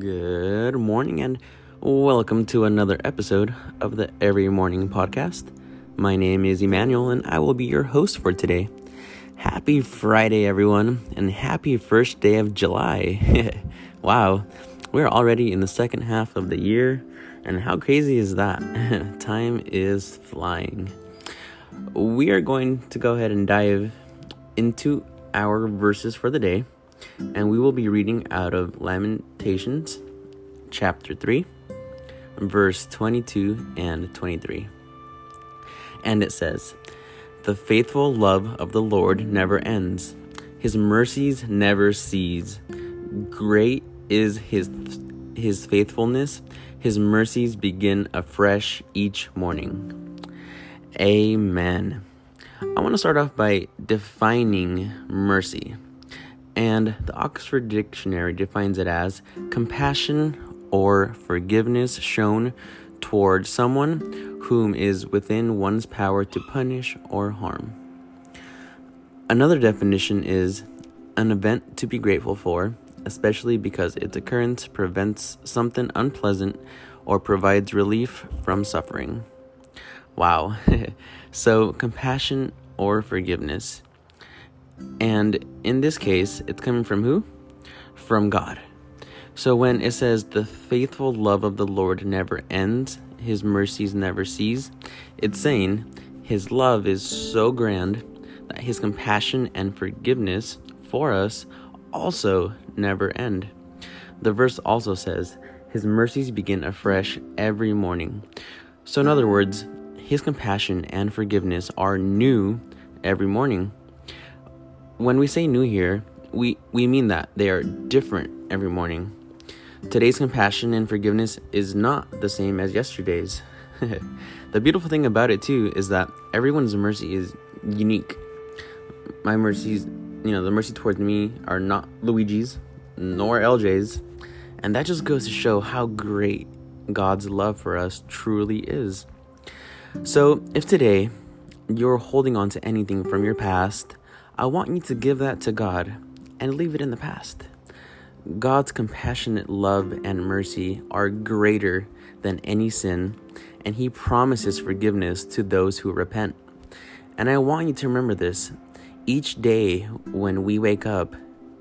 Good morning and welcome to another episode of the Every Morning Podcast. My name is Emmanuel and I will be your host for today. Happy Friday, everyone, and happy first day of July. wow, we're already in the second half of the year, and how crazy is that? Time is flying. We are going to go ahead and dive into our verses for the day and we will be reading out of Lamentations chapter 3, verse 22 and 23. And it says, The faithful love of the Lord never ends, his mercies never cease. Great is his his faithfulness, his mercies begin afresh each morning. Amen. I want to start off by defining mercy and the Oxford Dictionary defines it as compassion or forgiveness shown toward someone whom is within one's power to punish or harm. Another definition is an event to be grateful for, especially because its occurrence prevents something unpleasant or provides relief from suffering. Wow. so, compassion or forgiveness and in this case, it's coming from who? From God. So when it says, the faithful love of the Lord never ends, his mercies never cease, it's saying his love is so grand that his compassion and forgiveness for us also never end. The verse also says, his mercies begin afresh every morning. So, in other words, his compassion and forgiveness are new every morning when we say new here, we, we mean that they are different every morning. Today's compassion and forgiveness is not the same as yesterday's. the beautiful thing about it, too, is that everyone's mercy is unique. My mercies, you know, the mercy towards me are not Luigi's nor LJ's. And that just goes to show how great God's love for us truly is. So, if today you're holding on to anything from your past, I want you to give that to God and leave it in the past. God's compassionate love and mercy are greater than any sin, and He promises forgiveness to those who repent. And I want you to remember this each day when we wake up,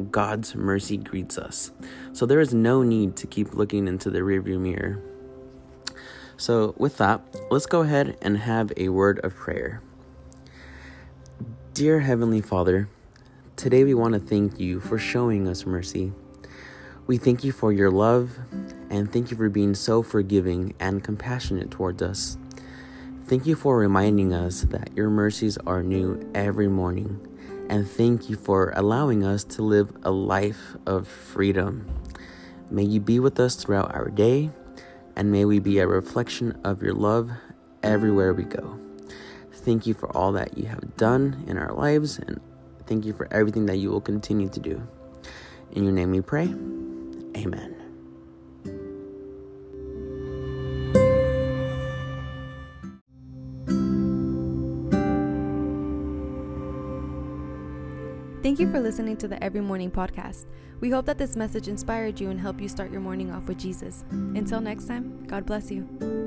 God's mercy greets us. So there is no need to keep looking into the rearview mirror. So, with that, let's go ahead and have a word of prayer. Dear Heavenly Father, today we want to thank you for showing us mercy. We thank you for your love and thank you for being so forgiving and compassionate towards us. Thank you for reminding us that your mercies are new every morning. And thank you for allowing us to live a life of freedom. May you be with us throughout our day, and may we be a reflection of your love everywhere we go. Thank you for all that you have done in our lives, and thank you for everything that you will continue to do. In your name we pray. Amen. Thank you for listening to the Every Morning podcast. We hope that this message inspired you and helped you start your morning off with Jesus. Until next time, God bless you.